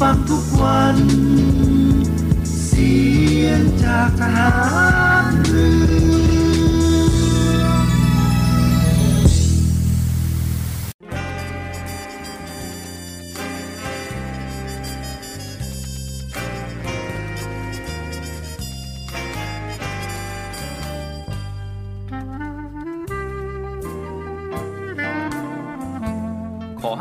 ฟังทุกวัน เสียงจากทหาร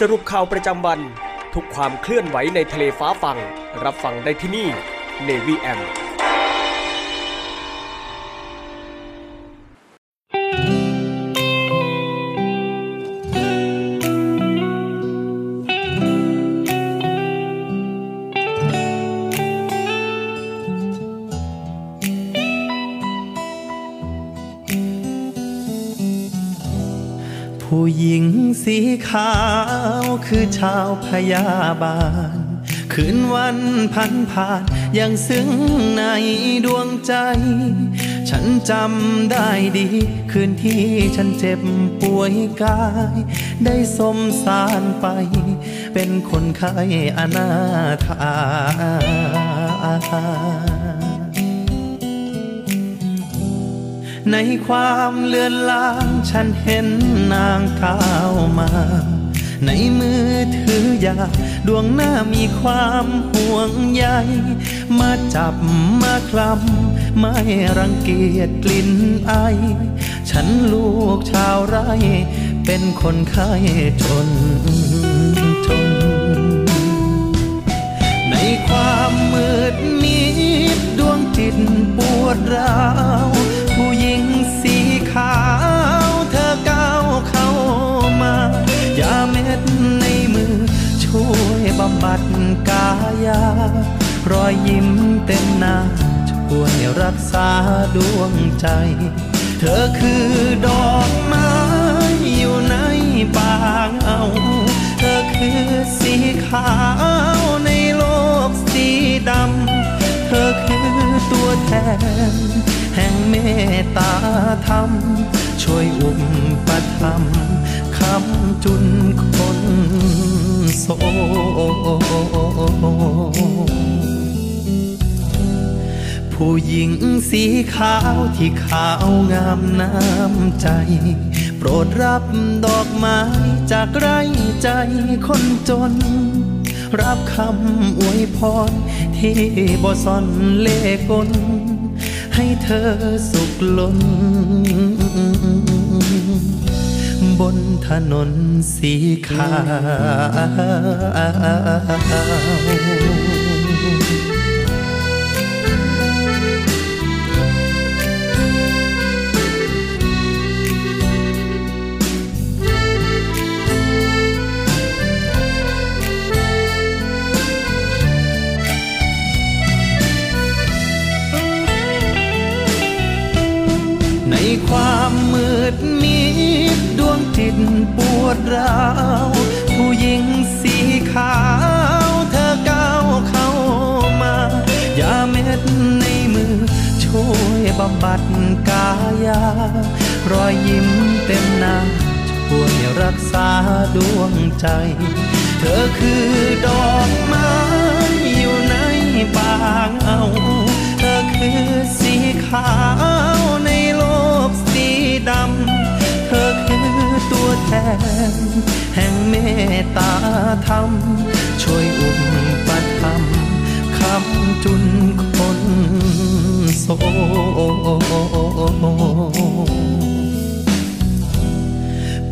สรุปข่าวประจำวัน ทุกความเคลื่อนไหวในทะเลฟ้าฟัง รับฟังได้ที่นี่ Navy M ผู้หญิงสีขาว คือชาวพยาบาล คืนวันพันผ่านยังซึ้งในดวงใจ ฉันจำได้ดี คืนที่ฉันเจ็บป่วยกาย ได้สมสารไป เป็นคนไข้อนาถาในความเลือนลางฉันเห็นนางก้าวมา ในมือถือยาดวงหน้ามีความห่วงใยมาจับมาคลำไม่รังเกียจกลิ่นไอ ฉันลูกชาวไร่ เป็นคนไข้จนจน ในความมืดมิดดวงจิตปวดร้าวผู้หญิงสีขาว เธอก้าวเข้ามาาเม็ดในมือ ช่วยบำบัดกายา รอยยิ้มเต็มหน้า ช่วยรักษาดวงใจ เธอคือดอกไม้อยู่ในป่าเงาเธอคือสีขาวในโลกสีดำ เธอคือตัวแทน แห่งเมตตาธรรม ช่วยอุปถัมภ์ คำจุนคนโศผู้หญิงสีขาวที่ขาวงามน้ำใจ โปรดรับดอกไม้จากไร่ใจคนจน รับคำอวยพรที่บ่ซ่อนเล่กลให้เธอสุขล้น นถนนสีขาว ดวงจิตปวดร้าวผู้หญิงสีขาวเธอก้าวเข้ามา ยาเม็ดในมือ ช่วยบำบัดกายารอยยิ้มเต็มหน้าช่วยรักษาดวงใจ เธอคือดอกไม้อยู่ในป่าเงาเธอคือสีขาวใน ธรรมช่วยอุปถัมภ์คำจุนคนโส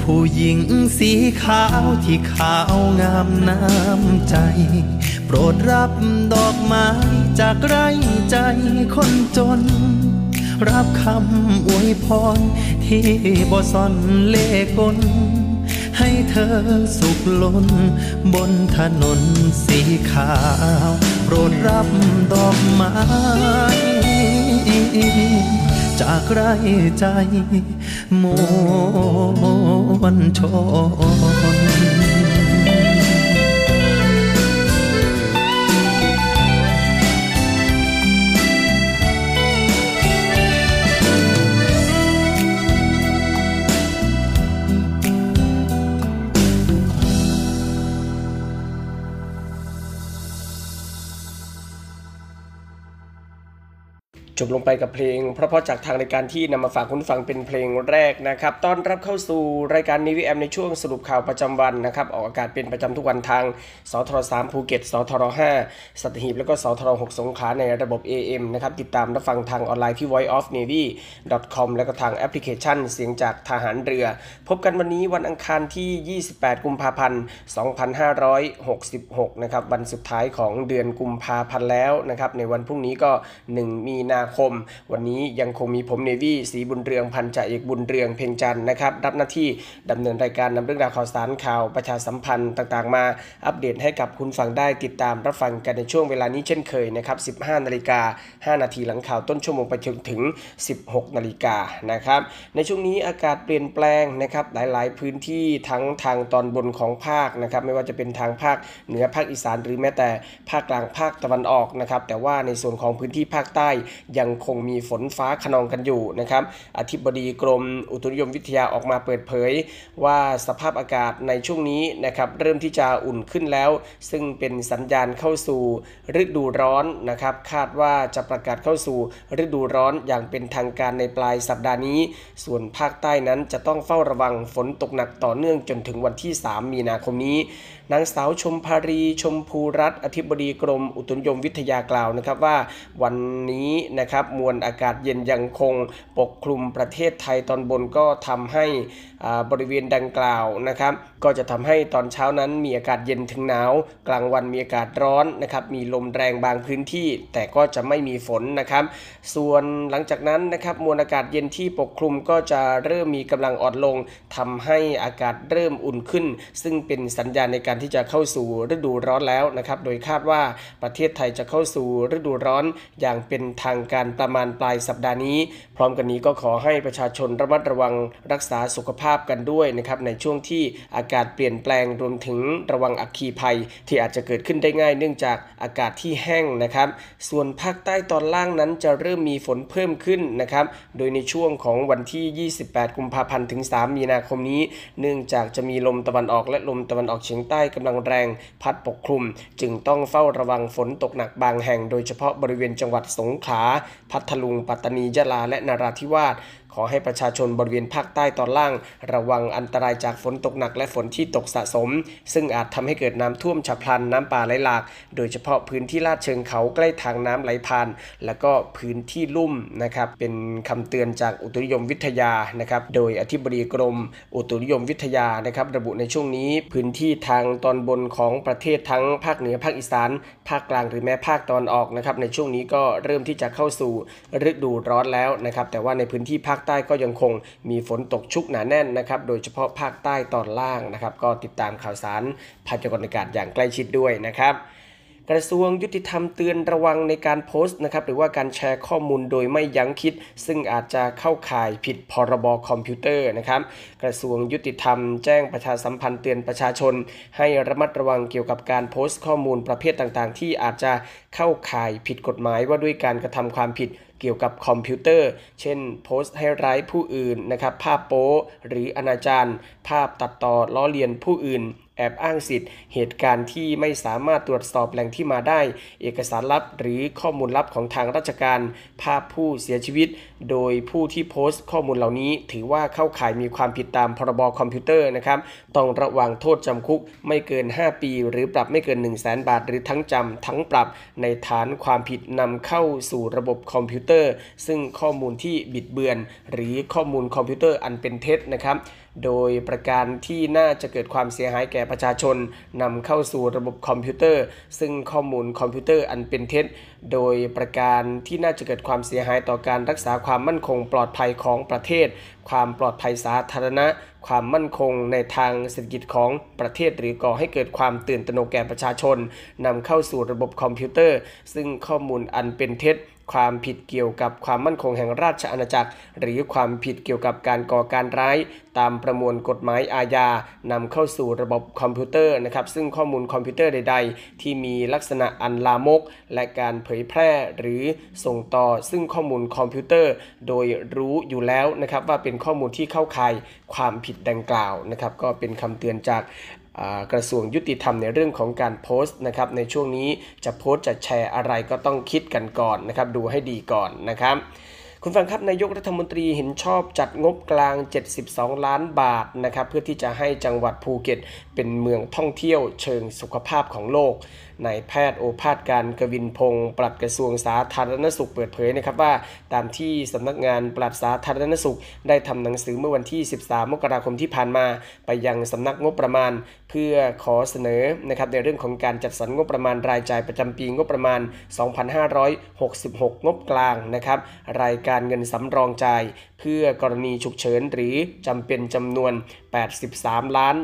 ผู้หญิงสีขาวที่ขาวงามน้ำใจ โปรดรับดอกไม้จากไรใจคนจน รับคำอวยพรที่บ่ซ่อนเล่กล ให้เธอสุขล้น บนถนนสีขาว โปรดรับดอกไม้ จากไรใจมวลชน จบลงไปกับเพลง เพราะๆจากทางรายการที่นำมาฝากคุณฟังเป็นเพลงแรกนะครับต้อนรับเข้าสู่รายการนิวิแอมในช่วงสรุปข่าวประจำวันนะครับออกอากาศเป็นประจำทุกวันทางสทร3ภูเก็ตสทร5สัตหีบ แล้วก็สทร6สงขลาในระบบ AM นะครับติดตามรับฟังทางออนไลน์ที่ voiceofnavy.com แล้วก็ทางแอปพลิเคชัน เสียงจากทหารเรือ พบกันวันนี้วันอังคารที่ 28 กุมภาพันธ์ 2566 นะครับวันสุดท้ายของเดือนกุมภาพันธ์แล้วนะครับในวันพรุ่งนี้ก็ 1 มีนาคม วันนี้ยังคงมีผมเนวี่สีบุญเรืองพันจ่าเอกบุญเรืองเพ่งจันนะครับรับหน้าที่ดำเนินรายการนำเรื่องราวข่าวสารข่าวประชาสัมพันธ์ต่างๆ มาอัปเดตให้กับคุณฟังได้ติดตามรับฟังกันในช่วงเวลานี้เช่นเคยนะครับ 15 นาฬิกา 5 นาทีหลังข่าวต้นชั่วโมงไปจนถึง 16 นาฬิกานะครับในช่วงนี้อากาศเปลี่ยนแปลงนะครับหลายๆ พื้นที่ทั้งทางตอนบนของภาคนะครับไม่ว่าจะเป็นทางภาคเหนือภาคอีสาน หรือแม้แต่ภาคกลางภาคตะวันออกนะครับแต่ว่าในส่วนของพื้นที่ภาคใต้ยังังคงมีฝนฟ้าขนองกันอยู่นะครับอธิบดีกรมอุตุนิยมวิทยาออกมาเปิดเผย ว่าสภาพอากาศในช่วงนี้นะครับเริ่มที่จะอุ่นขึ้นแล้ว ซึ่งเป็นสัญญาณเข้าสู่ฤดูร้อนนะครับคาดว่าจะประกาศเข้าสู่ฤดูร้อนอย่างเป็นทางการในปลายสัปดาห์นี้ ส่วนภาคใต้นั้นจะต้องเฝ้าระวังฝนตกหนักต่อเนื่องจนถึงวันที่ 3 มีนาคมนี้ นางสาวชมพารีชมพูรัตน์อธิบดีกรม อุตุนิยมวิทยากล่าวนะครับว่าวันนี้นะครับมวลอากาศเย็นยังคงปกคลุมประเทศไทยตอนบนก็ทำให้ บริเวณดังกล่าวนะครับ ก็จะทำให้ตอนเช้านั้นมีอากาศเย็นถึงหนาว กลางวันมีอากาศร้อนนะครับมีลมแรงบางพื้นที่ แต่ก็จะไม่มีฝนนะครับ ส่วนหลังจากนั้นนะครับมวลอากาศเย็นที่ปกคลุมก็จะเริ่มมีกำลังอ่อนลงทำให้อากาศเริ่มอุ่นขึ้น ซึ่งเป็นสัญญาณในการที่จะเข้าสู่ฤดูร้อนแล้วนะครับ โดยคาดว่าประเทศไทยจะเข้าสู่ฤดูร้อนอย่างเป็นทางการประมาณปลายสัปดาห์นี้ พร้อมกันนี้ก็ขอให้ประชาชนระมัดระวังรักษาสุขภาพาพกันด้วยนะครับในช่วงที่อากาศเปลี่ยนแปลงรวมถึงระวังอัคคีภัย ที่อาจจะเกิดขึ้นได้ง่าย เนื่องจากอากาศที่แห้งนะครับ ส่วนภาคใต้ตอนล่างนั้นจะเริ่มมีฝนเพิ่มขึ้นนะครับ โดยในช่วงของวันที่ 28 กุมภาพันธ์ถึง 3 มีนาคมนี้ เนื่องจากจะมีลมตะวันออกและลมตะวันออกเฉียงใต้กำลังแรง พัดปกคลุม จึงต้องเฝ้าระวังฝนตกหนักบางแห่ง โดยเฉพาะบริเวณจังหวัดสงขลาพัทลุง ปัตตานียะลาและนราธิวาส ขอให้ประชาชนบริเวณภาคใต้ตอนล่าง ระวังอันตรายจากฝนตกหนักและฝนที่ตกสะสม ซึ่งอาจทำให้เกิดน้ำท่วมฉับพลันน้ำป่าไหลหลาก โดยเฉพาะพื้นที่ลาดเชิงเขาใกล้ทางน้ำไหลผ่าน แล้วก็พื้นที่ลุ่มนะครับเป็นคำเตือนจากอุตุนิยมวิทยานะครับโดยอธิบดีกรม อุตุนิยมวิทยานะครับระบุในช่วงนี้ พื้นที่ทางตอนบนของประเทศทั้งภาคเหนือภาคอีสาน ภาคกลางหรือแม้ภาคตะวันออกนะครับในช่วงนี้ก็เริ่มที่จะเข้าสู่ฤดูร้อนแล้วนะครับแต่ว่าในพื้นที่ภาคใต้ก็ยังคงมีฝนตกชุกหนาแน่นนะครับ โดยเฉพาะภาคใต้ตอนล่างนะครับ ก็ติดตามข่าวสารพยากรณ์อากาศอย่างใกล้ชิดด้วยนะครับกระทรวงยุติธรรมเตือนระวังในการโพสต์นะครับหรือว่าการแชร์ข้อมูลโดยไม่ยั้งคิด ซึ่งอาจจะเข้าข่ายผิดพรบคอมพิวเตอร์นะครับกระทรวงยุติธรรมแจ้งประชาสัมพันธ์เตือนประชาชน ให้ระมัดระวังเกี่ยวกับการโพสต์ข้อมูลประเภทต่างๆ ที่อาจจะเข้าข่ายผิดกฎหมายว่าด้วยการกระทำความผิด เกี่ยวกับคอมพิวเตอร์ เช่น โพสต์ให้ร้ายผู้อื่นนะครับภาพโป๊หรืออนาจารภาพตัดต่อล้อเลียนผู้อื่นแอบอ้างสิทธิ์ เหตุการณ์ที่ไม่สามารถตรวจสอบแหล่งที่มาได้ เอกสารลับหรือข้อมูลลับของทางราชการ ภาพผู้เสียชีวิต โดยผู้ที่โพสต์ข้อมูลเหล่านี้ ถือว่าเข้าข่ายมีความผิดตามพรบคอมพิวเตอร์นะครับ ต้องระวังโทษจำคุกไม่เกิน 5 ปี หรือปรับไม่เกิน 1 0 0 0 0 0 บาท หรือทั้งจำทั้งปรับในฐานความผิดนำเข้าสู่ระบบคอมพิวเตอร์ ซึ่งข้อมูลที่บิดเบือน หรือข้อมูลคอมพิวเตอร์อันเป็นเท็จนะครับโดยประการที่น่าจะเกิดความเสียหายแก่ประชาชนนำเข้าสู่ระบบคอมพิวเตอร์ ซึ่งข้อมูลคอมพิวเตอร์อันเป็นเท็จ โดยประการที่น่าจะเกิดความเสียหายต่อการรักษาความความั่นคงปลอดภัยของประเทศ ความปลอดภัยสาธารณะ ความมั่นคงในทางเศรษฐกิจของประเทศ หรือก่อให้เกิดความตื่นตระหนกแก่ประชาชนนำเข้าสู่ระบบคอมพิวเตอร์ ซึ่งข้อมูลอันเป็นเท็จ ความผิดเกี่ยวกับความมั่นคงแห่งราชอาณาจักร หรือความผิดเกี่ยวกับการก่อการร้าย ตามประมวลกฎหมายอาญานำเข้าสู่ระบบคอมพิวเตอร์นะครับซึ่งข้อมูลคอมพิวเตอร์ใด ๆ ที่มีลักษณะอันลามก และการเผยแพร่หรือส่งต่อซึ่งข้อมูลคอมพิวเตอร์ โดยรู้อยู่แล้วนะครับว่าเป็นข้อมูลที่เข้าข่ายความผิดดังกล่าวนะครับก็เป็นคำเตือนจาก กระทรวงยุติธรรมในเรื่องของการโพสต์นะครับในช่วงนี้จะโพสต์จะแชร์อะไรก็ต้องคิดกันก่อนนะครับดูให้ดีก่อนนะครับคุณฟังครับนายกรัฐมนตรีเห็นชอบจัดงบกลาง 72 ล้านบาทนะครับเพื่อที่จะให้จังหวัดภูเก็ตเป็นเมืองท่องเที่ยวเชิงสุขภาพของโลกนายแพทย์โอภาสการกวินพงศ์ปลัดกระทรวงสาธารณสุขเปิดเผยนะครับว่า ตามที่สำนักงานปลัดสาธารณสุข ได้ทำหนังสือเมื่อวันที่ 13 มกราคมที่ผ่านมา ไปยังสำนักงบประมาณ เพื่อขอเสนอนะครับในเรื่องของการจัดสรรงบประมาณรายจ่ายประจำปีงบประมาณ 2566 งบกลางนะครับรายการเงินสำรองจ่าย เพื่อกรณีฉุกเฉินหรือจำเป็นจำนวน 83 ล้าน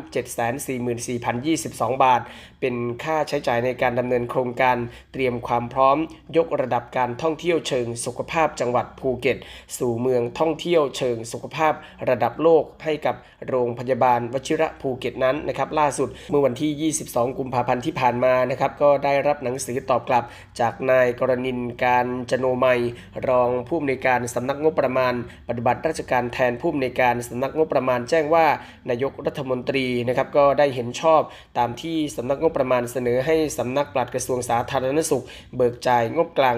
744,022 บาท เป็นค่าใช้จ่ายในการดำเนินโครงการเตรียมความพร้อม ยกระดับการท่องเที่ยวเชิงสุขภาพจังหวัดภูเก็ต สู่เมืองท่องเที่ยวเชิงสุขภาพระดับโลกให้กับโรงพยาบาลวชิระภูเก็ตนั้นนะครับล่าสุดเมื่อวันที่ 22 กุมภาพันธ์ที่ผ่านมานะครับก็ได้รับหนังสือตอบกลับ จากนายกรณินการจโนมัยรองผู้อำนวยการสำนักงบประมาณ ปฏิบัติราชการแทนผู้อำนวยการสำนักงบประมาณแจ้งว่า นายกรัฐมนตรีนะครับก็ได้เห็นชอบตามที่สำนักงบประมาณเสนอให้สำนักปลัดกระทรวงสาธารณสุข เบิกจ่ายงบกลาง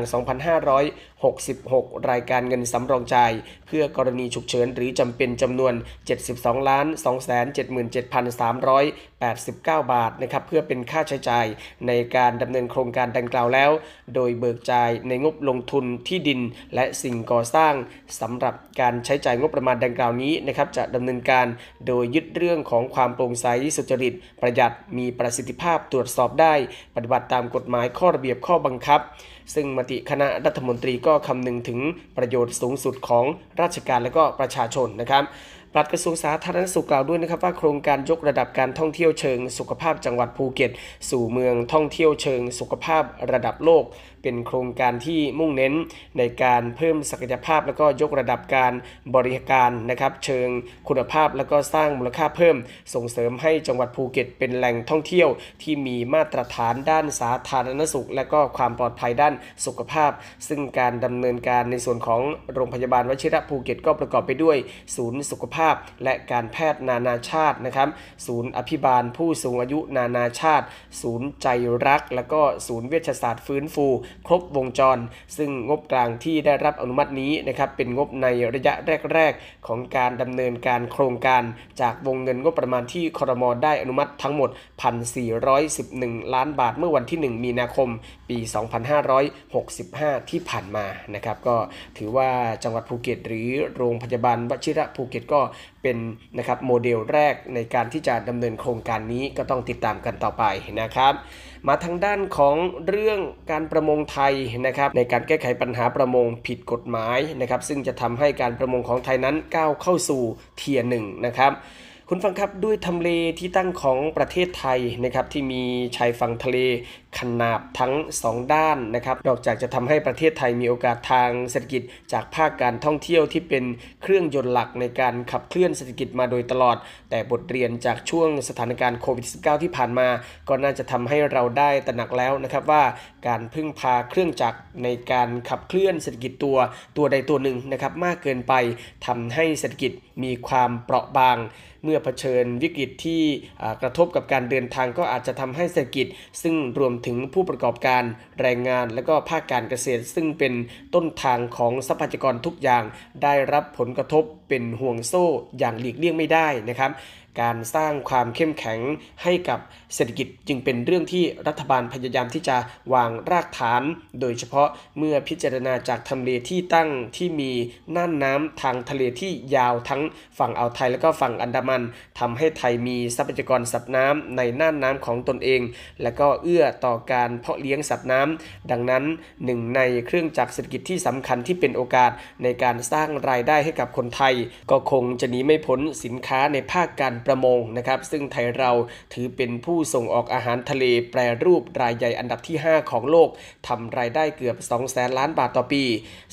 66 รายการเงินสำรองจ่าย เพื่อกรณีฉุกเฉินหรือจำเป็นจำนวน 72ล้าน277,389 บาทนะครับเพื่อเป็นค่าใช้จ่ายในการดำเนินโครงการดังกล่าวแล้ว โดยเบิกจ่ายในงบลงทุนที่ดิน และสิ่งก่อสร้างสำหรับการใช้จ่ายงบประมาณดังกล่าวนี้นะครับจะดำเนินการโดยยึดเรื่องของความโปร่งใสสุจริต ประหยัดมีประสิทธิภาพตรวจสอบได้ ปฏิบัติตามกฎหมายข้อระเบียบข้อบังคับ ซึ่งมติคณะรัฐมนตรีก็คำนึงถึงประโยชน์สูงสุดของราชการและก็ประชาชนนะครับปลัดกระทรวงสาธารณสุขกล่าวด้วยนะครับว่าโครงการยกระดับการท่องเที่ยวเชิงสุขภาพจังหวัดภูเก็ต สู่เมืองท่องเที่ยวเชิงสุขภาพระดับโลกเป็นโครงการที่มุ่งเน้นในการเพิ่มศักยภาพ แล้วก็ยกระดับการบริการนะครับเชิงคุณภาพ แล้วก็สร้างมูลค่าเพิ่ม ส่งเสริมให้จังหวัดภูเก็ต เป็นแหล่งท่องเที่ยว ที่มีมาตรฐานด้านสาธารณสุข และก็ความปลอดภัยด้านสุขภาพ ซึ่งการดำเนินการในส่วนของโรงพยาบาลวชิระภูเก็ต ก็ประกอบไปด้วย ศูนย์สุขภาพ และการแพทย์นานาชาตินะครับ ศูนย์อภิบาลผู้สูงอายุนานาชาติ ศูนย์ใจรัก และก็ศูนย์เวชศาสตร์ฟื้นฟูครบวงจร ซึ่งงบกลางที่ได้รับอนุมัตินี้นะครับเป็นงบในระยะแรก ๆ ของการดำเนินการโครงการ จากวงเงินงบประมาณที่ครมได้อนุมัติทั้งหมด 1,411 ล้านบาทเมื่อวันที่ 1 มีนาคม ปี 2565 ที่ผ่านมานะครับก็ถือว่าจังหวัดภูเก็ต หรือโรงพยาบาลวชิระภูเก็ตก็เป็นนะครับโมเดลแรกในการที่จะดำเนินโครงการนี้ก็ต้องติดตามกันต่อไปนะครับ มาทางด้านของเรื่องการประมงไทยนะครับในการแก้ไขปัญหาประมงผิดกฎหมายนะครับซึ่งจะทำให้การประมงของไทยนั้นก้าวเข้าสู่ tier หนึ่งนะครับคุณฟังครับด้วยทำเลที่ตั้งของประเทศไทยนะครับที่มีชายฝั่งทะเล ขนาบทั้ง 2 ด้านนะครับ นอกจากจะทำให้ประเทศไทยมีโอกาสทางเศรษฐกิจจากภาคการท่องเที่ยวที่เป็นเครื่องยนต์หลักในการขับเคลื่อนเศรษฐกิจมาโดยตลอด แต่บทเรียนจากช่วงสถานการณ์โควิด -19 ที่ผ่านมา ก็น่าจะทำให้เราได้ตระหนักแล้วนะครับว่าการพึ่งพาเครื่องจักรในการขับเคลื่อนเศรษฐกิจตัวตัวใดตัวหนึ่งนะครับมากเกินไปทำให้เศรษฐกิจมีความเปราะบาง เมื่อเผชิญวิกฤตที่กระทบกับการเดินทางก็อาจจะทำให้เศรษฐกิจ ซึ่งรวมถึงผู้ประกอบการแรงงาน และก็ภาคการเกษตร ซึ่งเป็นต้นทางของทรัพยากรทุกอย่าง ได้รับผลกระทบเป็นห่วงโซ่อย่างหลีกเลี่ยงไม่ได้นะครับ การสร้างความเข้มแข็งให้กับ เศรษฐกิจจึงเป็นเรื่องที่รัฐบาลพยายามที่จะวางรากฐาน โดยเฉพาะเมื่อพิจารณาจากทำเลที่ตั้งที่มีน่านน้ำทางทะเลที่ยาวทั้งฝั่งอ่าวไทยและก็ฝั่งอันดามันทำให้ไทยมีทรัพยากรสัตว์น้ำในน่านน้ำของตนเอง และก็เอื้อต่อการเพาะเลี้ยงสัตว์น้ำดังนั้นหนึ่งในเครื่องจักรเศรษฐกิจที่สำคัญที่เป็นโอกาสในการสร้างรายได้ให้กับคนไทย ก็คงจะหนีไม่พ้นสินค้าในภาคการประมงนะครับ ซึ่งไทยเราถือเป็นผูู้้ส่งออกอาหารทะเลแปรรูปรายใหญ่อันดับที่ 5 ของโลกทำรายได้เกือบ 2 แสนล้านบาทต่อปี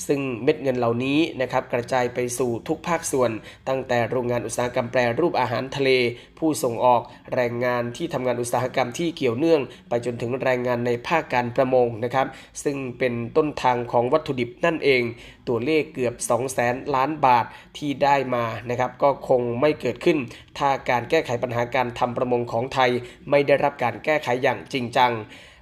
ซึ่งเม็ดเงินเหล่านี้นะครับกระจายไปสู่ทุกภาคส่วน ตั้งแต่โรงงานอุตสาหกรรมแปรรูปอาหารทะเล ผู้ส่งออกแรงงานที่ทำงานอุตสาหกรรมที่เกี่ยวเนื่อง ไปจนถึงแรงงานในภาคการประมงนะครับ ซึ่งเป็นต้นทางของวัตถุดิบนั่นเอง ตัวเลขเกือบ2แสนล้านบาทที่ได้มานะครับ ก็คงไม่เกิดขึ้น ถ้าการแก้ไขปัญหาการทำประมงของไทย ไม่ได้รับการแก้ไขอย่างจริงจัง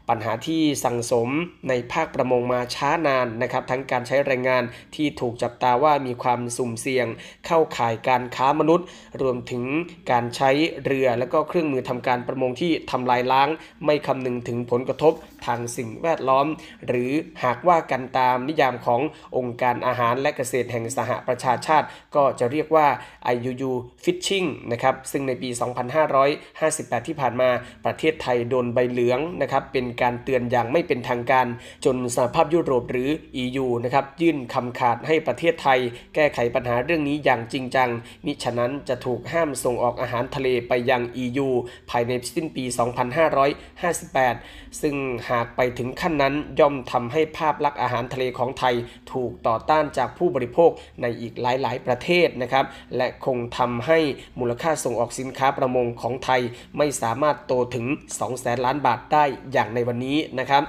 ปัญหาที่สั่งสมในภาคประมงมาช้านานนะครับ ทั้งการใช้แรงงานที่ถูกจับตาว่ามีความสุ่มเสี่ยง เข้าข่ายการค้ามนุษย์ รวมถึงการใช้เรือและก็เครื่องมือทำการประมงที่ทำลายล้าง ไม่คำนึงถึงผลกระทบทางสิ่งแวดล้อม หรือหากว่ากันตามนิยามขององค์การอาหารและเกษตรแห่งสหประชาชาติ ก็จะเรียกว่า IUU Fishing นะครับซึ่งในปี 2558 ที่ผ่านมาประเทศไทยโดนใบเหลืองนะครับเป็นการเตือนอย่างไม่เป็นทางการ จนสหภาพยุโรปหรือ EU นะครับยื่นคำขาดให้ประเทศไทย แก้ไขปัญหาเรื่องนี้อย่างจริงจัง มิฉะนั้นจะถูกห้ามส่งออกอาหารทะเลไปยัง EU ภายในสิ้นปี 2558 ซึ่งหากไปถึงขั้นนั้นย่อมทำให้ภาพลักษณ์อาหารทะเลของไทย ถูกต่อต้านจากผู้บริโภคในอีกหลายๆ ประเทศนะครับ และคงทำให้มูลค่าส่งออกสินค้าประมงของไทย ไม่สามารถโตถึง2แสนล้านบาทได้อย่างในวันนี้นะครับ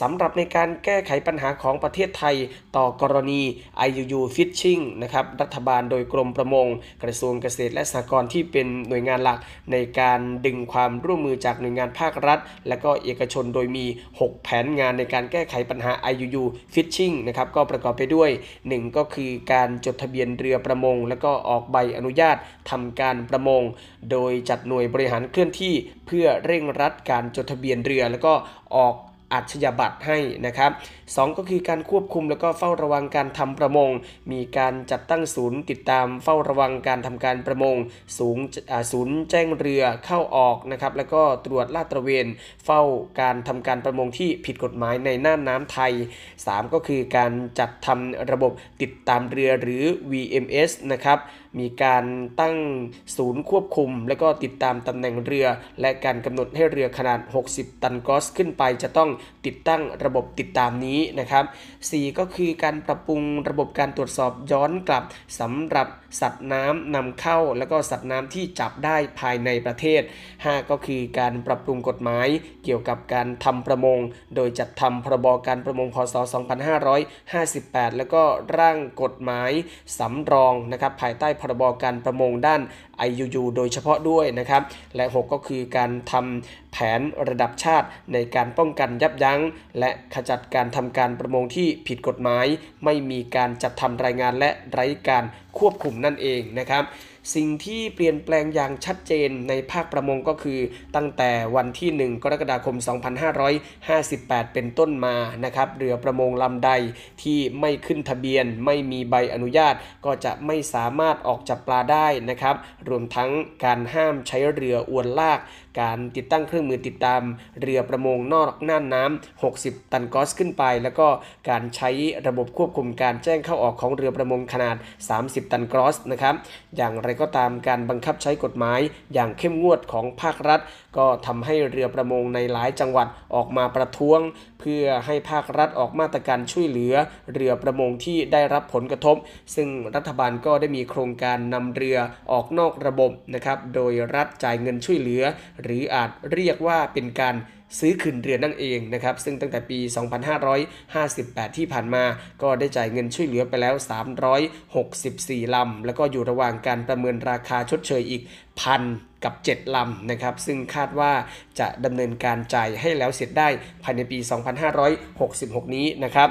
สำหรับในการแก้ไขปัญหาของประเทศไทยต่อกรณี IUU Fishing นะครับรัฐบาลโดยกรมประมง กระทรวงเกษตรและสหกรณ์ที่เป็นหน่วยงานหลักในการดึงความร่วมมือจากหน่วยงานภาครัฐ และก็เอกชนโดยมี 6 แผนงานในการแก้ไขปัญหา IUU Fishing นะครับก็ประกอบไปด้วย 1 ก็คือการจดทะเบียนเรือประมง และก็ออกใบอนุญาตทำการประมง โดยจัดหน่วยบริหารเคลื่อนที่ เพื่อเร่งรัดการจดทะเบียนเรือ แล้วก็ออก อัจฉริบัตรให้นะครับ 2 ก็คือการควบคุมแล้วก็เฝ้าระวังการทำประมง มีการจัดตั้งศูนย์ติดตามเฝ้าระวังการทำการประมงสูงศูนย์แจ้งเรือเข้าออกนะครับแล้วก็ตรวจลาดตระเวน เฝ้าการทำการประมงที่ผิดกฎหมายในน่านน้ำไทย 3 ก็คือการจัดทำระบบติดตามเรือหรือ VMS นะครับ มีการตั้งศูนย์ควบคุม และก็ติดตามตำแหน่งเรือ และการกำหนดให้เรือขนาด 60 ตันกอสขึ้นไป จะต้องติดตั้งระบบติดตามนี้นะครับ 4 ก็คือการปรับปรุงระบบการตรวจสอบย้อนกลับสำหรับสัตว์น้ำนำเข้าและก็สัตว์น้ำที่จับได้ภายในประเทศ 5 ก็คือการปรับปรุงกฎหมายเกี่ยวกับการทำประมง โดยจัดทำพรบการประมงพศ 2558 แล้วก็ร่างกฎหมายสำรองนะครับภายใต้พรบการประมงด้าน IUU โดยเฉพาะด้วยนะครับ และ 6 ก็คือการทำแผนระดับชาติในการป้องกันยับยั้ง และขจัดการทำการประมงที่ผิดกฎหมาย ไม่มีการจัดทำรายงานและไร้การควบคุมนั่นเองนะครับ สิ่งที่เปลี่ยนแปลงอย่างชัดเจนในภาคประมงก็คือตั้งแต่วันที่ 1 กรกฎาคม 2558 เป็นต้นมานะครับเรือประมงลำใดที่ไม่ขึ้นทะเบียน ไม่มีใบอนุญาตก็จะไม่สามารถออกจับปลาได้นะครับ รวมทั้งการห้ามใช้เรืออวนลาก การติดตั้งเครื่องมือติดตามเรือประมงนอกน่านน้ำ 60 ตันกอสขึ้นไป แล้วก็การใช้ระบบควบคุมการแจ้งเข้าออกของเรือประมงขนาด 30 ตันกอสนะครับ อย่างไรก็ตามการบังคับใช้กฎหมายอย่างเข้มงวดของภาครัฐ ก็ทำให้เรือประมงในหลายจังหวัดออกมาประท้วง เพื่อให้ภาครัฐออกมาตรการช่วยเหลือ เรือประมงที่ได้รับผลกระทบ ซึ่งรัฐบาลก็ได้มีโครงการนำเรือออกนอกระบบนะครับ โดยรัฐจ่ายเงินช่วยเหลือ หรืออาจเรียกว่าเป็นการ ซื้อคืนเรือนั่นเองนะครับ ซึ่งตั้งแต่ปี 2558 ที่ผ่านมา ก็ได้จ่ายเงินช่วยเหลือไปแล้ว 364 ลำ แล้วก็อยู่ระหว่างการประเมินราคาชดเชยอีกพันกับ 7 ลำนะครับ ซึ่งคาดว่าจะดำเนินการจ่ายให้แล้วเสร็จได้ภายในปี 2566 นี้นะครับ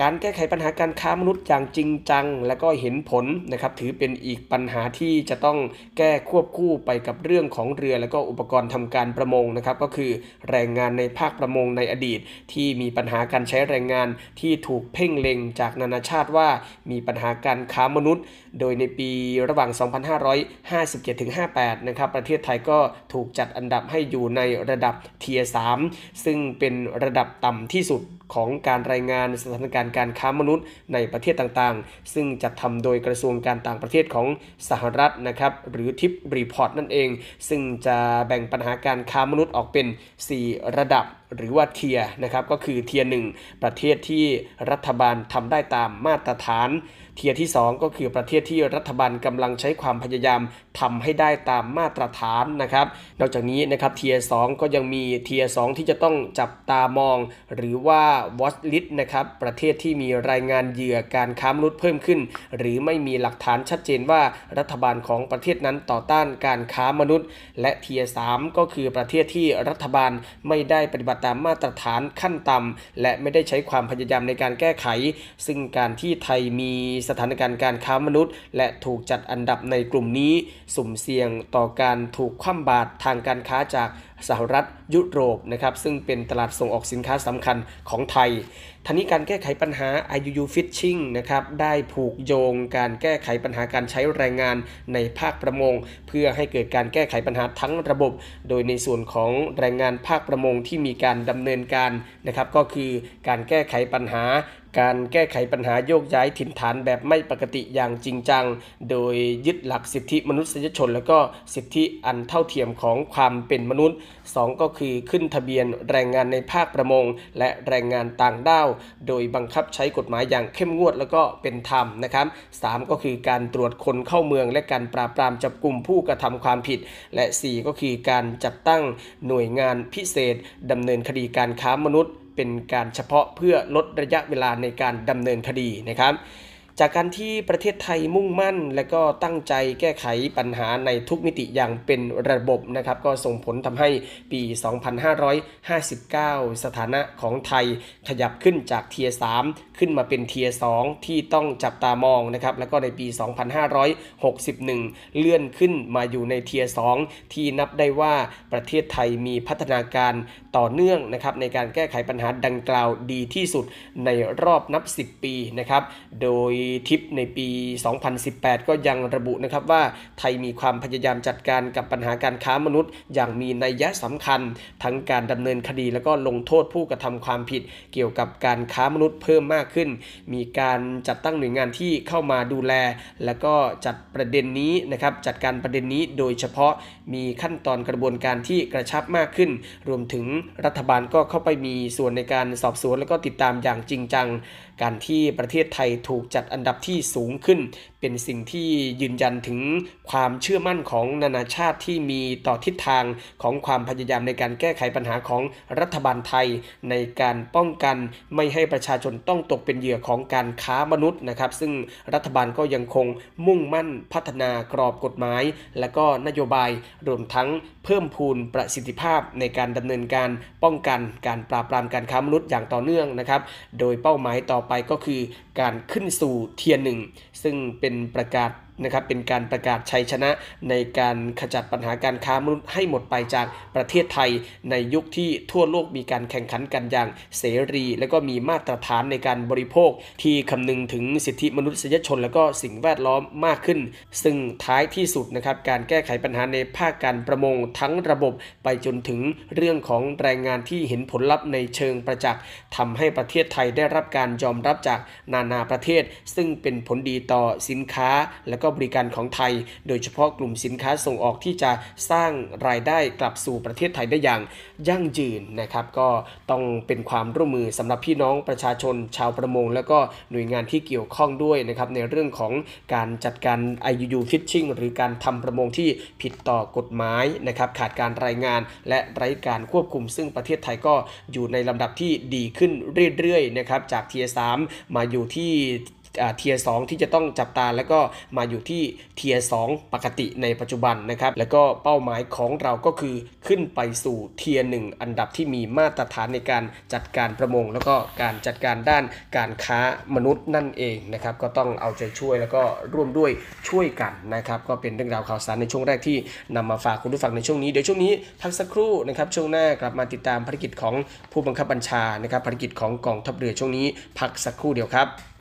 การแก้ไขปัญหาการค้ามนุษย์อย่างจริงจัง และก็เห็นผลนะครับถือเป็นอีกปัญหาที่จะต้องแก้ควบคู่ไปกับเรื่องของเรือ และก็อุปกรณ์ทำการประมงนะครับก็คือแรงงานในภาคประมงในอดีต ที่มีปัญหาการใช้แรงงานที่ถูกเพ่งเล็งจากนานาชาติว่ามีปัญหาการค้ามนุษย์ โดยในปีระหว่าง 2557-58 นะครับ ประเทศไทยก็ถูกจัดอันดับให้อยู่ในระดับ Tier 3ซึ่งเป็นระดับต่ำที่สุดของการรายงานสถานการณ์การค้ามนุษย์ในประเทศต่างๆ ซึ่งจัดทำโดยกระทรวงการต่างประเทศของสหรัฐนะครับ หรือ TIP Report นั่นเอง ซึ่งจะแบ่งปัญหาการค้ามนุษย์ออกเป็น 4 ระดับ หรือว่าเทียนะครับก็คือเทียหนึ่งประเทศที่รัฐบาลทำได้ตามมาตรฐาน Tier ที่ 2 ก็คือประเทศที่รัฐบาลกำลังใช้ความพยายามทำให้ได้ตามมาตรฐานนะครับ นอกจากนี้นะครับ Tier 2 ก็ยังมี Tier 2 ที่จะต้องจับตามอง หรือว่า Watch List นะครับประเทศที่มีรายงานเหยื่อการค้ามนุษย์เพิ่มขึ้น หรือไม่มีหลักฐานชัดเจนว่ารัฐบาลของประเทศนั้นต่อต้านการค้ามนุษย์ และเทียสก็คือประเทศที่รัฐบาลไม่ได้ปฏิบัติตามมาตรฐานขั้นต่ำและไม่ได้ใช้ความพยายามในการแก้ไข ซึ่งการที่ไทยมีสถานการณ์การค้ามนุษย์ และถูกจัดอันดับในกลุ่มนี้ สุ่มเสี่ยงต่อการถูกคว่ำบาตรทางการค้าจาก สหรัฐยุโรปนะครับซึ่งเป็นตลาดส่งออกสินค้าสำคัญของไทยทันนี้การแก้ไขปัญหา IUU Fishing นะครับได้ผูกโยงการแก้ไขปัญหาการใช้แรงงานในภาคประมง เพื่อให้เกิดการแก้ไขปัญหาทั้งระบบ โดยในส่วนของแรงงานภาคประมงที่มีการดำเนินการนะครับก็คือการแก้ไขปัญหา การแก้ไขปัญหาโยกย้ายถิ่นฐานแบบไม่ปกติอย่างจริงจัง โดยยึดหลักสิทธิมนุษยชน และก็สิทธิอันเท่าเทียมของความเป็นมนุษย์ 2 ก็คือขึ้นทะเบียนแรงงานในภาคประมง และแรงงานต่างด้าว โดยบังคับใช้กฎหมายอย่างเข้มงวดแล้วก็เป็นธรรมนะครับ 3 ก็คือการตรวจคนเข้าเมือง และการปราบปรามจับกลุ่มผู้กระทำความผิด และ 4 ก็คือการจัดตั้งหน่วยงานพิเศษดำเนินคดีการค้ามนุษย์ เป็นการเฉพาะเพื่อลดระยะเวลาในการดำเนินคดีนะครับ จากการที่ประเทศไทยมุ่งมั่น และก็ตั้งใจแก้ไขปัญหาในทุกมิติอย่างเป็นระบบนะครับ ก็ส่งผลทำให้ปี 2559 สถานะของไทยขยับขึ้นจาก Tier 3ขึ้นมาเป็น Tier 2ที่ต้องจับตามองนะครับ แล้วก็ในปี 2561 เลื่อนขึ้นมาอยู่ใน Tier 2ที่นับได้ว่าประเทศไทยมีพัฒนาการต่อเนื่องนะครับในการแก้ไขปัญหาดังกล่าวดีที่สุดในรอบนับ 10 ปีนะครับ โดยทิปในปี 2018 ก็ยังระบุนะครับว่าไทยมีความพยายามจัดการกับปัญหาการค้ามนุษย์ อย่างมีนัยยะสำคัญ ทั้งการดำเนินคดีแล้วก็ลงโทษผู้กระทำความผิด เกี่ยวกับการค้ามนุษย์เพิ่มมากขึ้น มีการจัดตั้งหน่วยงานที่เข้ามาดูแล แล้วก็จัดประเด็นนี้นะครับจัดการประเด็นนี้โดยเฉพาะมีขั้นตอนกระบวนการที่กระชับมากขึ้น รวมถึงรัฐบาลก็เข้าไปมีส่วนในการสอบสวน แล้วก็ติดตามอย่างจริงจัง การที่ประเทศไทยถูกจัดอันดับที่สูงขึ้น เป็นสิ่งที่ยืนยันถึงความเชื่อมั่นของนานาชาติที่มีต่อทิศทางของความพยายามในการแก้ไขปัญหาของรัฐบาลไทย ในการป้องกันไม่ให้ประชาชนต้องตกเป็นเหยื่อของการค้ามนุษย์นะครับ ซึ่งรัฐบาลก็ยังคงมุ่งมั่นพัฒนากรอบกฎหมาย และก็นโยบายรวมทั้งเพิ่มพูนประสิทธิภาพในการดำเนินการป้องกันการปราบปรามการค้ามนุษย์อย่างต่อเนื่องนะครับ โดยเป้าหมายต่อไปก็คือการขึ้นสู่ Tier หนึ่งซึ่งเป็นประกาศ นะครับเป็นการประกาศชัยชนะในการขจัดปัญหาการค้ามนุษย์ให้หมดไปจากประเทศไทย ในยุคที่ทั่วโลกมีการแข่งขันกันอย่างเสรี และก็มีมาตรฐานในการบริโภค ที่คำนึงถึงสิทธิมนุษยชน และก็สิ่งแวดล้อมมากขึ้น ซึ่งท้ายที่สุดนะครับการแก้ไขปัญหาในภาคการประมงทั้งระบบไปจนถึงเรื่องของแรงงานที่เห็นผลลัพธ์ในเชิงประจักษ์ทำให้ประเทศไทยได้รับการยอมรับจากนานาประเทศ ซึ่งเป็นผลดีต่อสินค้าและก็บริการของไทย โดยเฉพาะกลุ่มสินค้าส่งออกที่จะสร้างรายได้กลับสู่ประเทศไทยได้อย่างยั่งยืนนะครับ ก็ต้องเป็นความร่วมมือสำหรับพี่น้องประชาชนชาวประมง แล้วก็หน่วยงานที่เกี่ยวข้องด้วยนะครับในเรื่องของการจัดการ IUU Fishing หรือการทำประมงที่ผิดต่อกฎหมายนะครับขาดการรายงานและไร้การควบคุม ซึ่งประเทศไทยก็อยู่ในลำดับที่ดีขึ้นเรื่อยๆนะครับจาก Tier 3 มาอยู่ที่ Tier 2 ที่จะต้องจับตาแล้วก็มาอยู่ที่ Tier 2 ปกติในปัจจุบันนะครับแล้วก็เป้าหมายของเราก็คือขึ้นไปสู่ Tier หนึ่งอันดับที่มีมาตรฐานในการจัดการประมง แล้วก็การจัดการด้านการค้ามนุษย์นั่นเองนะครับก็ต้องเอาใจช่วยแล้วก็ร่วมด้วยช่วยกันนะครับก็เป็นเรื่องราวข่าวสารในช่วงแรกที่นำมาฝากคุณผู้ฟังในช่วงนี้เดี๋ยวช่วงนี้พักสักครู่นะครับช่วงหน้ากลับมาติดตามภารกิจของผู้บังคับบัญชานะครับภารกิจของกองทัพเรือช่วงนี้พักสักครู่เดียวครับ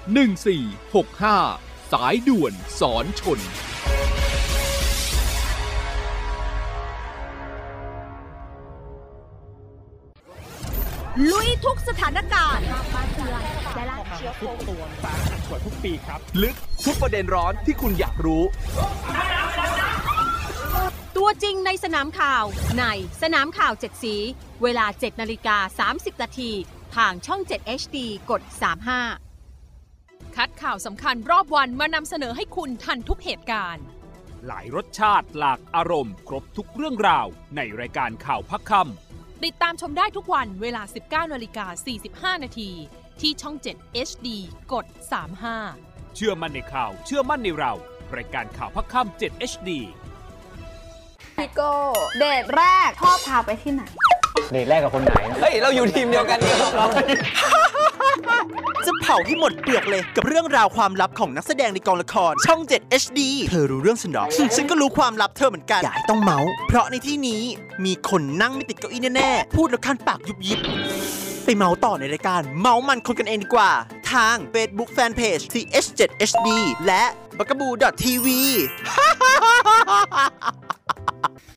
1465 สายด่วนสอนชน ลุยทุกสถานการณ์ลึกทุกประเด็นร้อนที่คุณอยากรู้ ตัวจริงในสนามข่าวในสนามข่าว7สี เวลา 7นาฬิกา30นาทีทางช่อง 7 HD กด 35 คัดข่าวสำคัญรอบวันมานำเสนอให้คุณทันทุกเหตุการณ์ หลายรสชาติหลากอารมณ์ ครบทุกเรื่องราว ในรายการข่าวพักคติดตามชมได้ทุกวันเวลา 19นาฬิกา45 นาที ที่ช่อง 7 HD กด 35ำเชื่อมั่นในข่าวเชื่อมั่นในเรา รายการข่าวพักค่ำ7 HD พี่โก้เดทแรกพ่อพาไปที่ไหน เดทแรกกับคนไหน เฮ้ย เราอยู่ทีมเดียวกันนี่เรา จะเผาให้หมดเปลือกเลยกับเรื่องราวความลับของนักแสดงในกองละคร ช่อง 7 HD เธอรู้เรื่องฉันหรอ ฉันก็รู้ความลับเธอเหมือนกัน อย่าให้ต้องเมาส์เพราะในที่นี้มีคนนั่งไม่ติดเก้าอี้แน่ๆ พูดแล้วคันปากยุบยิบ ไปเมาส์ต่อในรายการ เมาส์มันคนกันเองดีกว่า ทาง Facebook Fanpage th7hd และ b a g a b o o TV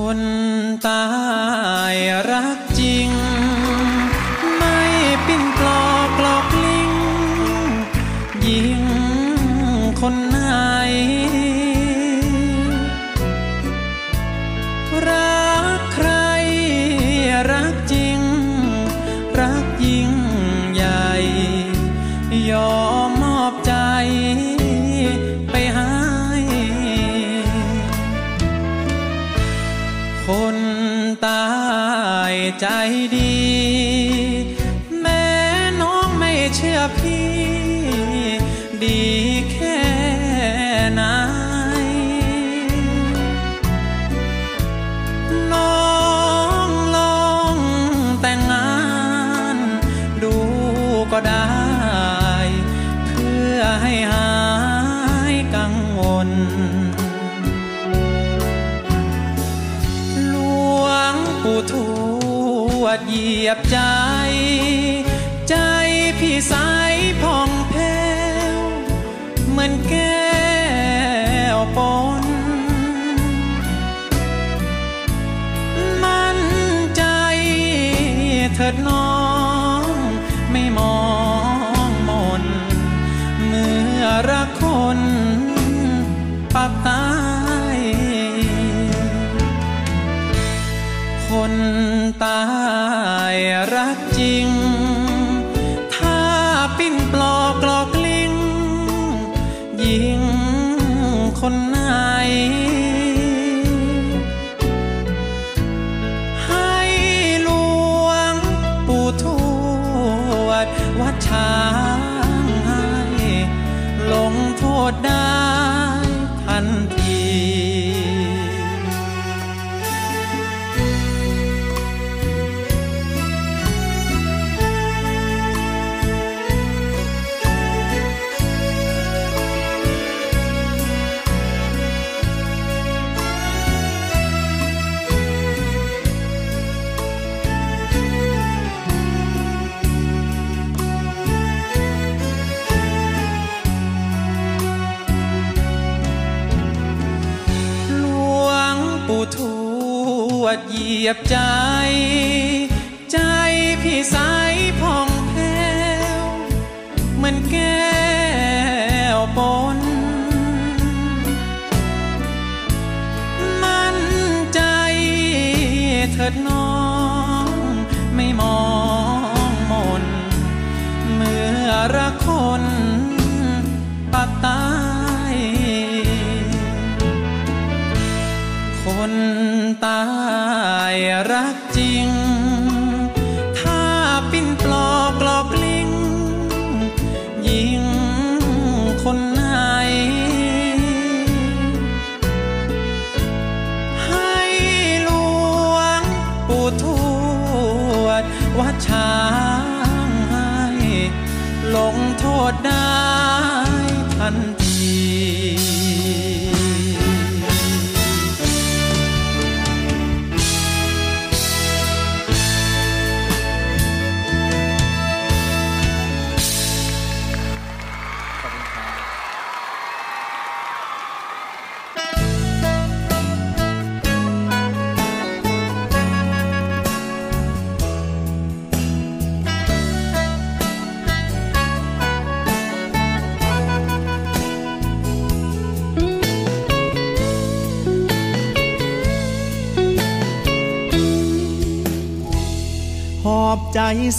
คนตายรัก ทั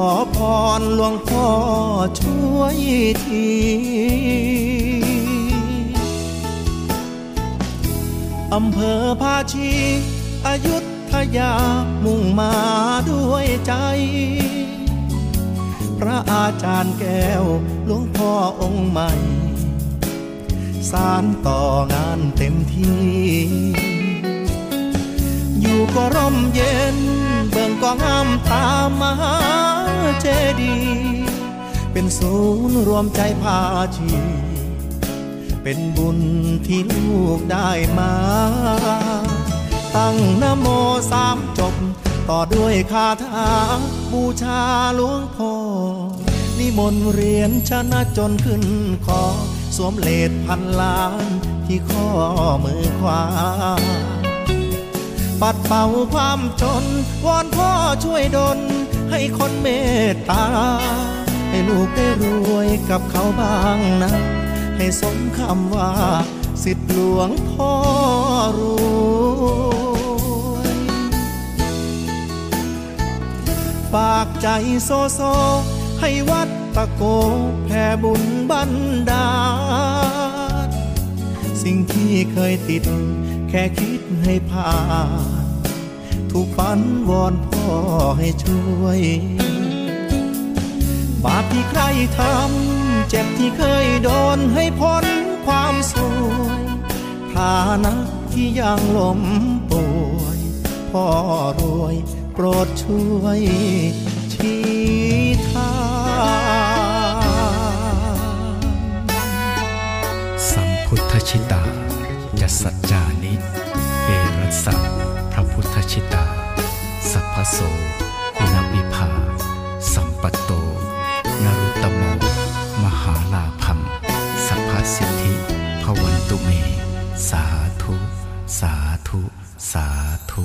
อพรหลวงพ่อช่วยทีอำเภอภาชี อายุทยามุ่งมาด้วยใจ พระอาจารย์แก้วหลวงพ่อองค์ใหม่ สารต่องานเต็มที่ อยู่ก็ร่มเย็นเบิ่งก็งามตามมา เจดี เป็นศูนย์รวมใจพาชี เป็นบุญที่ลูกได้มา ตั้งนโมสามจบ ต่อด้วยคาถา บูชาหลวงพ่อ นิมนต์เรียนชนะจนขึ้นคอ สวมเลดพันล้านที่ข้อมือขวาปัดเป่าความจน วอนพ่อช่วยดล ให้คนเมตตา ให้ลูกได้รวยกับเขาบ้างนะ ให้สมคำว่า สิทธิหลวงพ่อรวยฝากใจโซโซ ให้วัดตะโกแผ่บุญบันดาลสิ่งที่เคยติด แค่คิดให้ผ่าน ถูกฝันวอนพ่อให้ช่วย บาปที่ใครทำเจ็บที่เคยโดนให้พ้นความสวยฐานะที่ยังล้มป่วยพ่อรวยโปรดช่วยชี้ทางสัมพุทธชิตาจะสัจจานิ เอรัสสะพระพุทธชิตา โส คุณวิภา สัมปตโต นรุตตโม มหาลาพัมสัพพสิทธิพวันตุเม สาธุ สาธุ สาธุ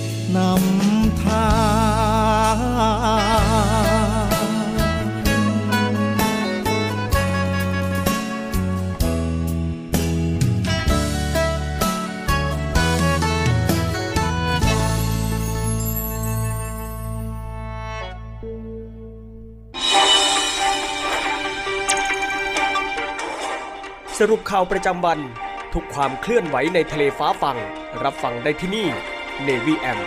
นำทางสรุปข่าวประจำวัน ทุกความเคลื่อนไหวในทะเลฟ้าฟัง รับฟังได้ที่นี่ Navy M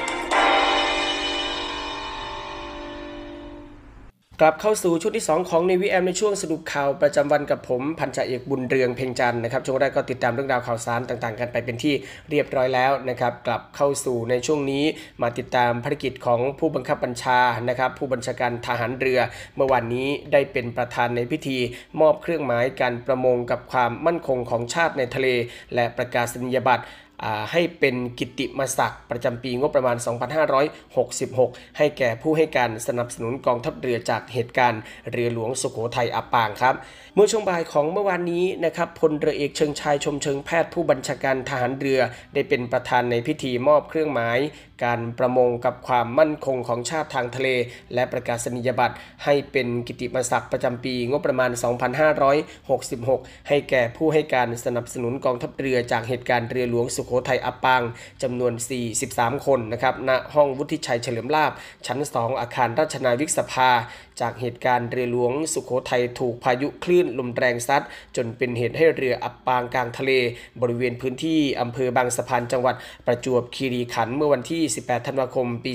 กลับเข้าสู่ช่วงที่ 2 ของ Navy M ในช่วงสรุปข่าวประจำวันกับผมพันจ่าเอกบุญเรืองเพ่งจันนะครับช่วงแรกก็ติดตามเรื่องราวข่าวสารต่างๆ กันไปเป็นที่เรียบร้อยแล้วนะครับกลับเข้าสู่ในช่วงนี้มาติดตามภารกิจของผู้บังคับบัญชานะครับผู้บัญชาการทหารเรือ เมื่อวานนี้ได้เป็นประธานในพิธี มอบเครื่องหมายการประมงกับความมั่นคงของชาติในทะเล และประกาศนียบัตร ให้เป็นกิตติมศักดิ์ประจำปีงบประมาณ 2566 ให้แก่ผู้ให้การสนับสนุนกองทัพเรือจากเหตุการณ์เรือหลวงสุโขทัยอับปางครับ เมื่อช่วงบ่ายของเมื่อวานนี้นะครับพลเรือเอกเชิงชายชมเชิงแพทย์ผู้บัญชาการทหารเรือ ได้เป็นประธานในพิธีมอบเครื่องหมายการประมงกับความมั่นคงของชาติทางทะเล และประกาศนียบัตรให้เป็นกิตติมศักดิ์ประจำปีงบประมาณ 2566 ให้แก่ผู้ให้การสนับสนุนกองทัพเรือจากเหตุการณ์เรือหลวงสุโขทัยอับปางจำนวน 43 คนนะครับณห้องวุฒิชัยเฉลิมลาบชั้น 2 อาคารราชนาวิกสภา จากเหตุการณ์เรือหลวงสุโขทัยถูกพายุคลื่นลมแรงซัด จนเป็นเหตุให้เรืออับปางกลางทะเล บริเวณพื้นที่อำเภอบางสะพานจังหวัดประจวบคีรีขันธ์เมื่อวันที่ที่ 18 ธันวาคม ปี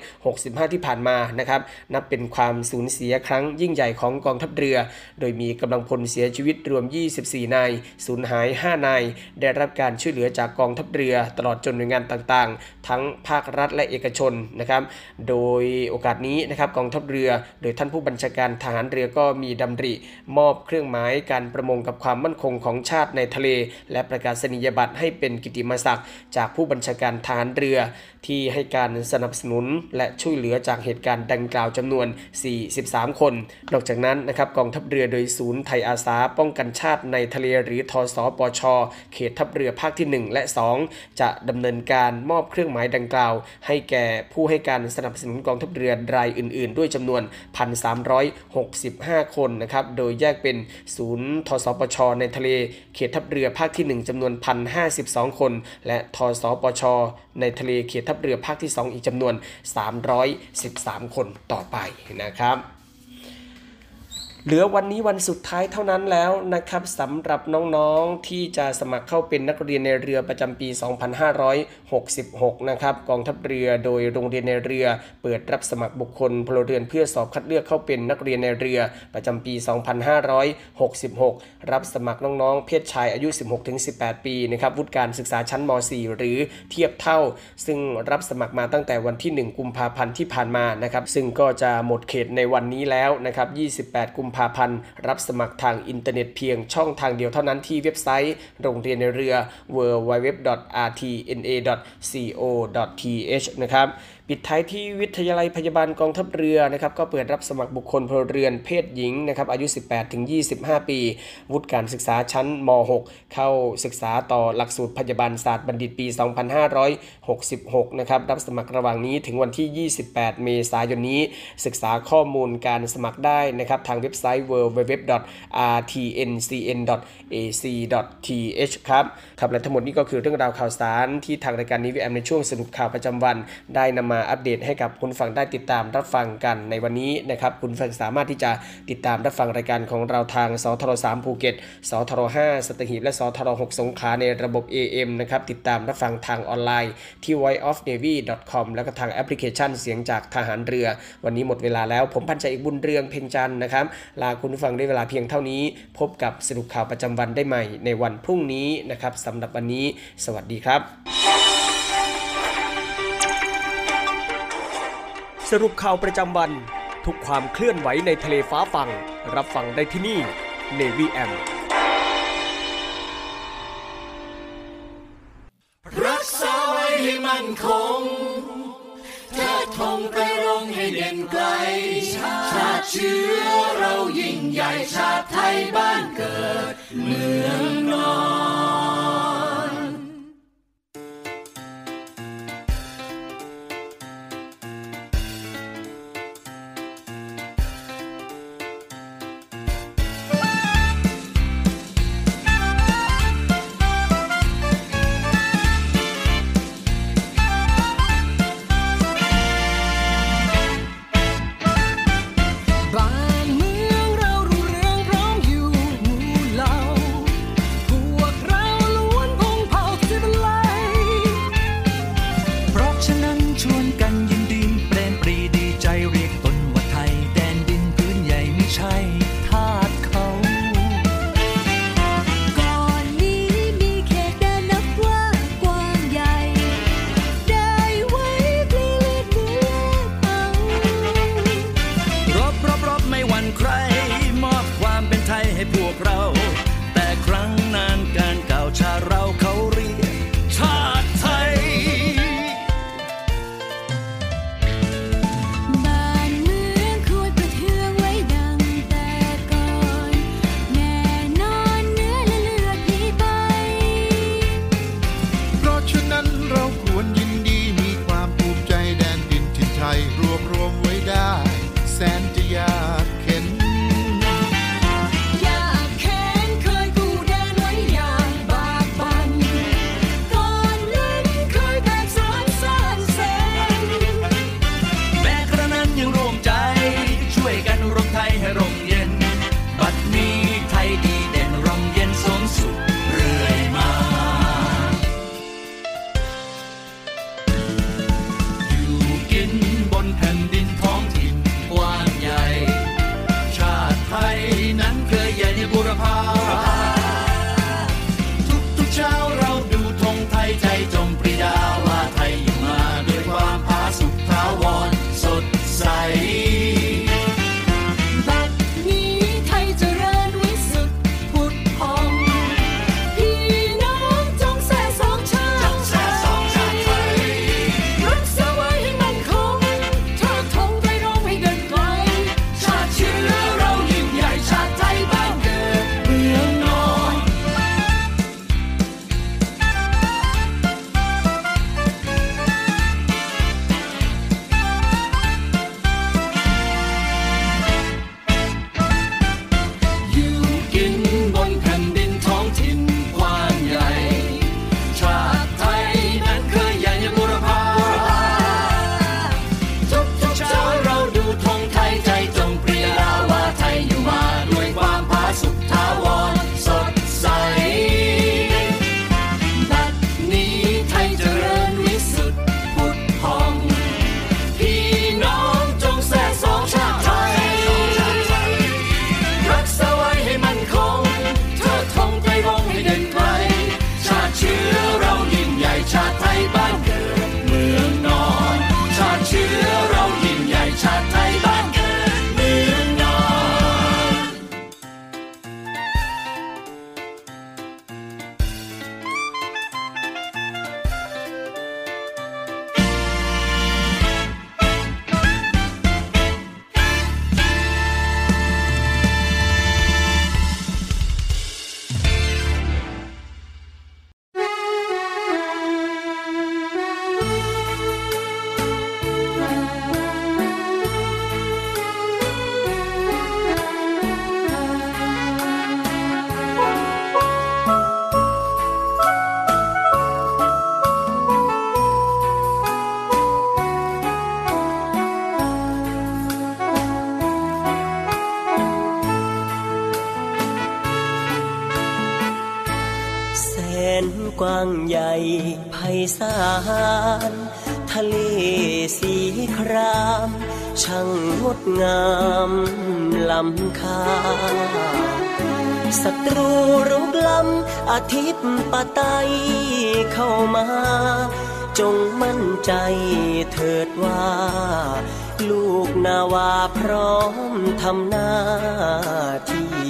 2565 ที่ผ่านมานะครับ นับเป็นความสูญเสียครั้งยิ่งใหญ่ของกองทัพเรือ โดยมีกำลังพลเสียชีวิตรวม 24 นาย สูญหาย 5 นาย ได้รับการช่วยเหลือจากกองทัพเรือ ตลอดจนหน่วยงานต่างๆ ทั้งภาครัฐและเอกชนนะครับ โดยโอกาสนี้นะครับกองทัพเรือ โดยท่านผู้บัญชาการทหารเรือก็มีดำริ มอบเครื่องหมายการประมงกับความมั่นคงของชาติในทะเล และประกาศนียบัตรให้เป็นกิติมศักดิ์จากผู้บัญชาการทหารเรือ ที่ให้การสนับสนุนและช่วยเหลือจากเหตุการณ์ดังกล่าวจำนวน 43 คน นอกจากนั้นนะครับกองทัพเรือโดยศูนย์ไทยอาสาป้องกันชาติในทะเลหรือทสปชเขตทัพเรือภาคที่ 1 และ 2 จะดำเนินการมอบเครื่องหมายดังกล่าว ให้แก่ผู้ให้การสนับสนุนกองทัพเรือรายอื่น ๆ ด้วยจำนวน 1,365 คนนะครับโดยแยกเป็นศูนย์ทสปช ในทะเล เขตทัพเรือภาคที่ 1จำนวน 1,052 คน และทสปช ในทะเลเขตทัพเรือภาคที่ 2 อีกจำนวน 313 คนต่อไปนะครับ เหลือวันนี้วันสุดท้ายเท่านั้นแล้วนะครับสำหรับน้องๆที่จะสมัครเข้าเป็นนักเรียนในเรือประจำปี 2566 นะครับกองทัพเรือโดยโรงเรียนในเรือ เปิดรับสมัครบุคคลพลเรือนเพื่อสอบคัดเลือกเข้าเป็นนักเรียนในเรือประจำปี 2566 รับสมัครน้องๆ เพศชายอายุ 16-18 ปีนะครับวุฒิการศึกษาชั้นม .4 หรือเทียบเท่า ซึ่งรับสมัครมาตั้งแต่วันที่ 1 กุมภาพันธ์ที่ผ่านมานะครับซึ่งก็จะหมดเขตในวันนี้แล้วนะครับ 28 กุมภาพันธ์ รับสมัครทางอินเทอร์เน็ตเพียงช่องทางเดียวเท่านั้นที่เว็บไซต์โรงเรียนในเรือ www.rtna.co.th นะครับ ปิดท้ายที่วิทยาลัยพยาบาลกองทัพเรือนะครับก็เปิดรับสมัครบุคคลพลเรือนเพศหญิงนะครับอายุ 18-25 ปี วุฒิการศึกษาชั้นม .6 เข้าศึกษาต่อหลักสูตรพยาบาลศาสตร์บัณฑิตปี 2566 นะครับรับสมัครระหว่างนี้ถึงวันที่ 28 เมษายนนี้ ศึกษาข้อมูลการสมัครได้นะครับทางเว็บไซต์ www.rtncn.ac.th ครับครับและทั้งหมดนี้ก็คือเรื่องราวข่าวสารที่ทางรายการ Navy AM ในช่วงสรุปข่าวประจำวันได้นำมาอัปเดตให้กับคุณฟังได้ติดตามรับฟังกันในวันนี้นะครับคุณฟังสามารถที่จะติดตามรับฟังรายการของเราทางสทร3ภูเก็ตสทร5สัตหีบและสทร6สงขลาในระบบ AM นะครับติดตามรับฟังทางออนไลน์ที่ voiceofnavy.com แล้วก็ทางแอปพลิเคชันเสียงจากทหารเรือ วันนี้หมดเวลาแล้วผมพันใจอีกบุญเรืองเพ่งจันทร์นะครับลาคุณฟังได้เวลาเพียงเท่านี้ พบกับสรุปข่าวประจำวันได้ใหม่ในวันพรุ่งนี้นะครับสำหรับวันนี้ สวัสดีครับ สรุปข่าวประจำวัน ทุกความเคลื่อนไหวในทะเลฟ้าฟัง รับฟังได้ที่นี่ Navy M รักษาไว้ให้มั่นคงเทิดธงไปรงให้เด่นไกล ชาติเชื้อเรายิ่งใหญ่ชาติไทยบ้านเกิดเมืองนอน กว้างใหญ่ไพศาลทะเลสีคราม ช่างงดงามล้ำค่าศัตรูรุกล้ำอาทิตย์ปะไตเข้ามา จงมั่นใจเถิดว่า ลูกนาวาพร้อมทำหน้าที่